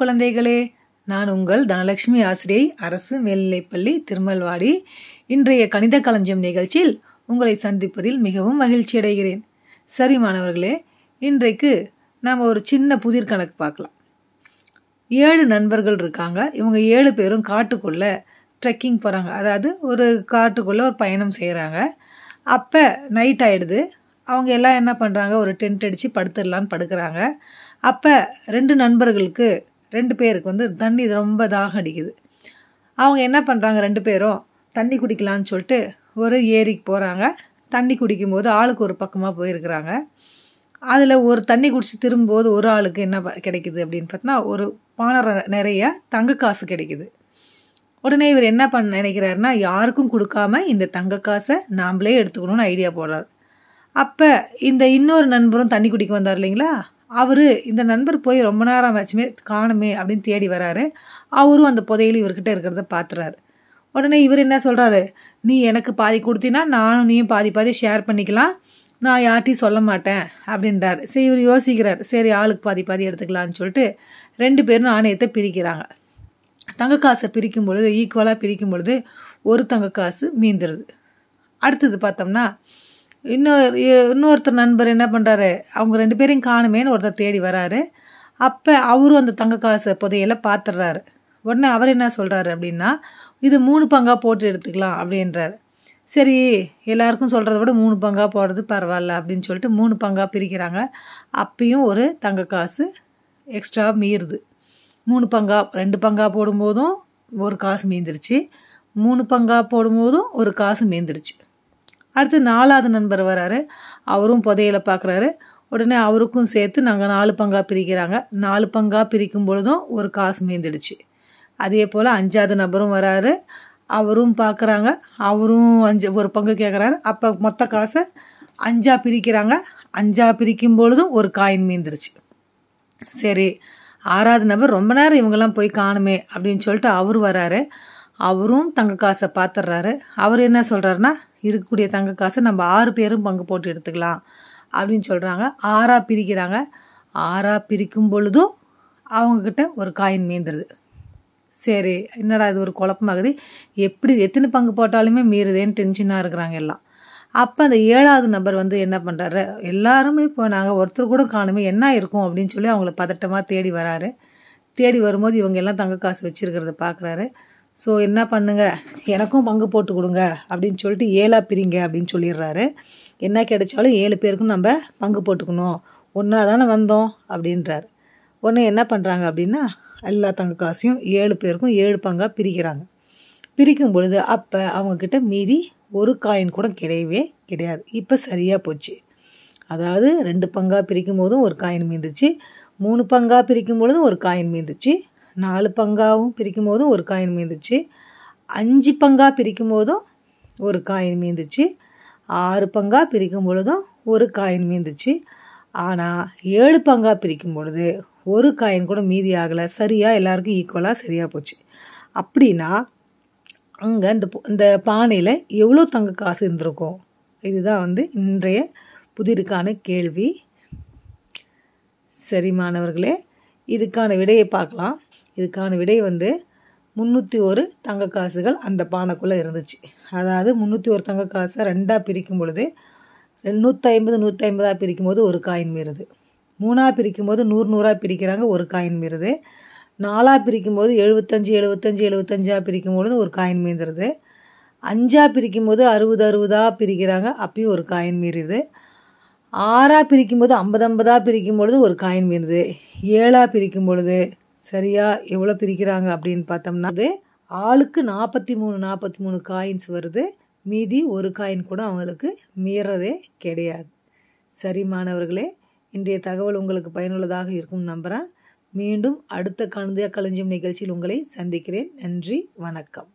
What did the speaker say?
குழந்தைகளே நான் உங்கள் தனலட்சுமி ஆசிரியை அரசு மேல்நிலைப்பள்ளி திருமல்வாடி. இன்றைய கணித களஞ்சியம் நிகழ்ச்சியில் உங்களை சந்திப்பதில் மிகவும் மகிழ்ச்சி அடைகிறேன். சரி மாணவர்களே இன்றைக்கு நாம் ஒரு சின்ன புதிர் கணக்கு பார்க்கலாம். ஏழு நண்பர்கள் இருக்காங்க. இவங்க ஏழு பேரும் காட்டுக்குள்ளே ட்ரெக்கிங் போகிறாங்க அதாவது ஒரு காட்டுக்குள்ளே ஒரு பயணம் செய்கிறாங்க அப்போ நைட் ஆகிடுது அவங்க எல்லாம் என்ன பண்ணுறாங்க ஒரு டென்ட் அடித்து படுத்துடலான்னு படுக்கிறாங்க. அப்போ ரெண்டு நண்பர்களுக்கு ரெண்டு பேருக்கு வந்து தண்ணி ரொம்ப தாகம் அடிக்குது. அவங்க என்ன பண்ணுறாங்க ரெண்டு பேரும்? தண்ணி குடிக்கலான்னு சொல்லிட்டு ஒரு ஏரிக்கு போகிறாங்க தண்ணி குடிக்கும்போது ஆளுக்கு ஒரு பக்கமாக போயிருக்கிறாங்க. அதில் ஒரு தண்ணி குடிச்சு திரும்பும்போது ஒரு ஆளுக்கு என்ன ப- கிடைக்குது அப்படின்னு பார்த்தோன்னா ஒரு பானை நிறைய தங்க காசு கிடைக்குது. உடனே இவர் என்ன பண்ண நினைக்கிறாருன்னா யாருக்கும் கொடுக்காம இந்த தங்க காசை நாம்ளே எடுத்துக்கணும்னு ஐடியா போடுறார். அப்போ இந்த இன்னொரு நண்பரும் தண்ணி குடிக்க வந்தார் இல்லைங்களா? அவர் இந்த நண்பர் போய் ரொம்ப நேரம் ஆச்சுமே காணுமே அப்படின்னு தேடி வராரு. அவரும் அந்த புதையில் இவர்கிட்ட இருக்கிறத பார்த்துறாரு உடனே இவர் என்ன சொல்கிறாரு நீ எனக்கு பாதி கொடுத்தினா நானும் நீயும் பாதி பாதி ஷேர் பண்ணிக்கலாம். நான் யார்ட்டையும் சொல்ல மாட்டேன் அப்படின்றார். சரி இவர் யோசிக்கிறார். சரி ஆளுக்கு பாதி பாதி எடுத்துக்கலாம்னு சொல்லிட்டு ரெண்டு பேரும் நாணயத்தை பிரிக்கிறாங்க. தங்க காசை பிரிக்கும் பொழுது ஈக்குவலாக பிரிக்கும் பொழுது ஒரு தங்க காசு மீந்துருது. அடுத்தது பார்த்தோம்னா இன்னொரு இன்னொருத்தர் நண்பர் என்ன பண்ணுறாரு அவங்க ரெண்டு பேரையும் காணுமேன்னு ஒருத்தர் தேடி வராரு. அப்போ அவரும் அந்த தங்க காசை புதையல பார்த்துடுறாரு உடனே அவர் என்ன சொல்கிறாரு அப்படின்னா இது மூணு பங்காக போட்டு எடுத்துக்கலாம் அப்படின்றாரு. சரி எல்லாருக்கும் சொல்கிறத விட மூணு பங்காக போடுறது பரவாயில்ல அப்படின்னு சொல்லிட்டு மூணு பங்காக பிரிக்கிறாங்க. அப்பயும் ஒரு தங்க காசு எக்ஸ்ட்ரா மீறுது. மூணு பங்கா ரெண்டு பங்காக போடும்போதும் ஒரு காசு மீந்துருச்சு. மூணு பங்காக போடும்போதும் ஒரு காசு மீந்துருச்சு. அடுத்து நாலாவது நண்பர் வராரு. அவரும் புதையலை பார்க்குறாரு. உடனே அவருக்கும் சேர்த்து நாங்கள் நாலு பங்காக பிரிக்கிறாங்க. நாலு பங்காக பிரிக்கும் பொழுதும் ஒரு காசு மீந்துடுச்சு. அதே போல் அஞ்சாவது நபரும் வராரு. அவரும் பார்க்குறாங்க. அவரும் அஞ்சு ஒரு பங்கு கேட்குறாரு அப்போ மொத்த காசை அஞ்சாக பிரிக்கிறாங்க. அஞ்சாக பிரிக்கும் பொழுதும் ஒரு காயின் மீந்துருச்சு. சரி ஆறாவது நபர் ரொம்ப நேரம் இவங்கெல்லாம் போய் காணுமே அப்படின்னு சொல்லிட்டு அவர் வராரு. அவரும் தங்க காசை பார்த்துட்றாரு அவர் என்ன சொல்கிறாருன்னா இருக்கக்கூடிய தங்க காசை நம்ம ஆறு பேரும் பங்கு போட்டு எடுத்துக்கலாம் அப்படின்னு சொல்கிறாங்க ஆறாக பிரிக்கிறாங்க. ஆறாக பிரிக்கும் பொழுதும் அவங்கக்கிட்ட ஒரு காயின் மீந்துருது. சரி என்னடா இது ஒரு குழப்பமாகுது? எப்படி எத்தனை பங்கு போட்டாலுமே மீறுதேன்னு டென்ஷனாக இருக்கிறாங்க எல்லாம். அப்போ அந்த ஏழாவது நபர் வந்து என்ன பண்ணுறாரு எல்லாருமே இப்போ நாங்கள் ஒருத்தர் கூட காணுமே என்ன இருக்கும் அப்படின்னு சொல்லி அவங்கள பதட்டமாக தேடி வராரு. தேடி வரும்போது இவங்க எல்லாம் தங்க காசு வச்சிருக்கிறத பார்க்குறாரு ஸோ என்ன பண்ணுங்க? எனக்கும் பங்கு போட்டு கொடுங்க அப்படின்னு சொல்லிட்டு ஏழா பிரிங்க அப்படின்னு சொல்லிடுறாரு. என்ன கிடைச்சாலும் ஏழு பேருக்கும் நம்ம பங்கு போட்டுக்கணும். ஒன்றா தானே வந்தோம் அப்படின்றாரு. உடனே என்ன பண்ணுறாங்க அப்படின்னா எல்லா தங்க காசையும் ஏழு பேருக்கும் ஏழு பங்காக பிரிக்கிறாங்க. பிரிக்கும் பொழுது அப்போ அவங்கக்கிட்ட மீதி ஒரு காயின் கூட கிடையவே கிடையாது. இப்போ சரியாக போச்சு. அதாவது ரெண்டு பங்காக பிரிக்கும் போதும் ஒரு காயின் மீந்துச்சு. மூணு பங்காக பிரிக்கும் பொழுதும் ஒரு காயின் மீந்துச்சு. நாலு பங்காகவும் பிரிக்கும் போதும் ஒரு காயின் மீந்துச்சு. அஞ்சு பங்காக பிரிக்கும் போதும் ஒரு காயின் மீந்துச்சு. ஆறு பங்காக பிரிக்கும் பொழுதும் ஒரு காயின் மீந்துச்சு. ஆனால் ஏழு பங்காக பிரிக்கும் பொழுது ஒரு காயின் கூட மீதி ஆகலை. சரியாக எல்லாருக்கும் ஈக்குவலாக சரியாக போச்சு. அப்படின்னா அங்கே இந்த இந்த பானையில் எவ்வளோ தங்க காசு இருந்திருக்கும்? இதுதான் வந்து இன்றைய புதிருக்கான கேள்வி. சரி மாணவர்களே இதுக்கான விடையை பார்க்கலாம். இதுக்கான விடை வந்து முந்நூற்றி ஒரு தங்க காசுகள் அந்த பானைக்குள்ளே இருந்துச்சு. அதாவது முந்நூற்றி ஒரு தங்க காசை ரெண்டாக பிரிக்கும் பொழுது நூற்றி ஐம்பது நூற்றி ஐம்பதாக பிரிக்கும் போது ஒரு காயின் மீறுது. மூணாக பிரிக்கும் போது நூறு நூறாக பிரிக்கிறாங்க ஒரு காயின் மீறுது. நாலாக பிரிக்கும் போது எழுபத்தஞ்சி எழுபத்தஞ்சி எழுபத்தஞ்சாக பிரிக்கும் பொழுது ஒரு காயின் மீந்துருது. அஞ்சாக பிரிக்கும் போது அறுபது அறுபதாக பிரிக்கிறாங்க அப்பயும் ஒரு காயின் மீறிடுது. ஆறாக பிரிக்கும் போது ஐம்பது ஐம்பதாக பிரிக்கும் பொழுது ஒரு காயின் மீறுது ஏழாக பிரிக்கும் பொழுது சரியாக எவ்வளோ பிரிக்கிறாங்க அப்படின்னு பார்த்தோம்னா அது ஆளுக்கு நாற்பத்தி மூணு நாற்பத்தி மூணு காயின்ஸ் வருது. மீதி ஒரு காயின் கூட அவங்களுக்கு மீறதே கிடையாது. சரி மாணவர்களே இன்றைய தகவல் உங்களுக்கு பயனுள்ளதாக இருக்கும் நம்புகிறேன் மீண்டும் அடுத்த கணித களஞ்சியம் நிகழ்ச்சியில் உங்களை சந்திக்கிறேன். நன்றி வணக்கம்.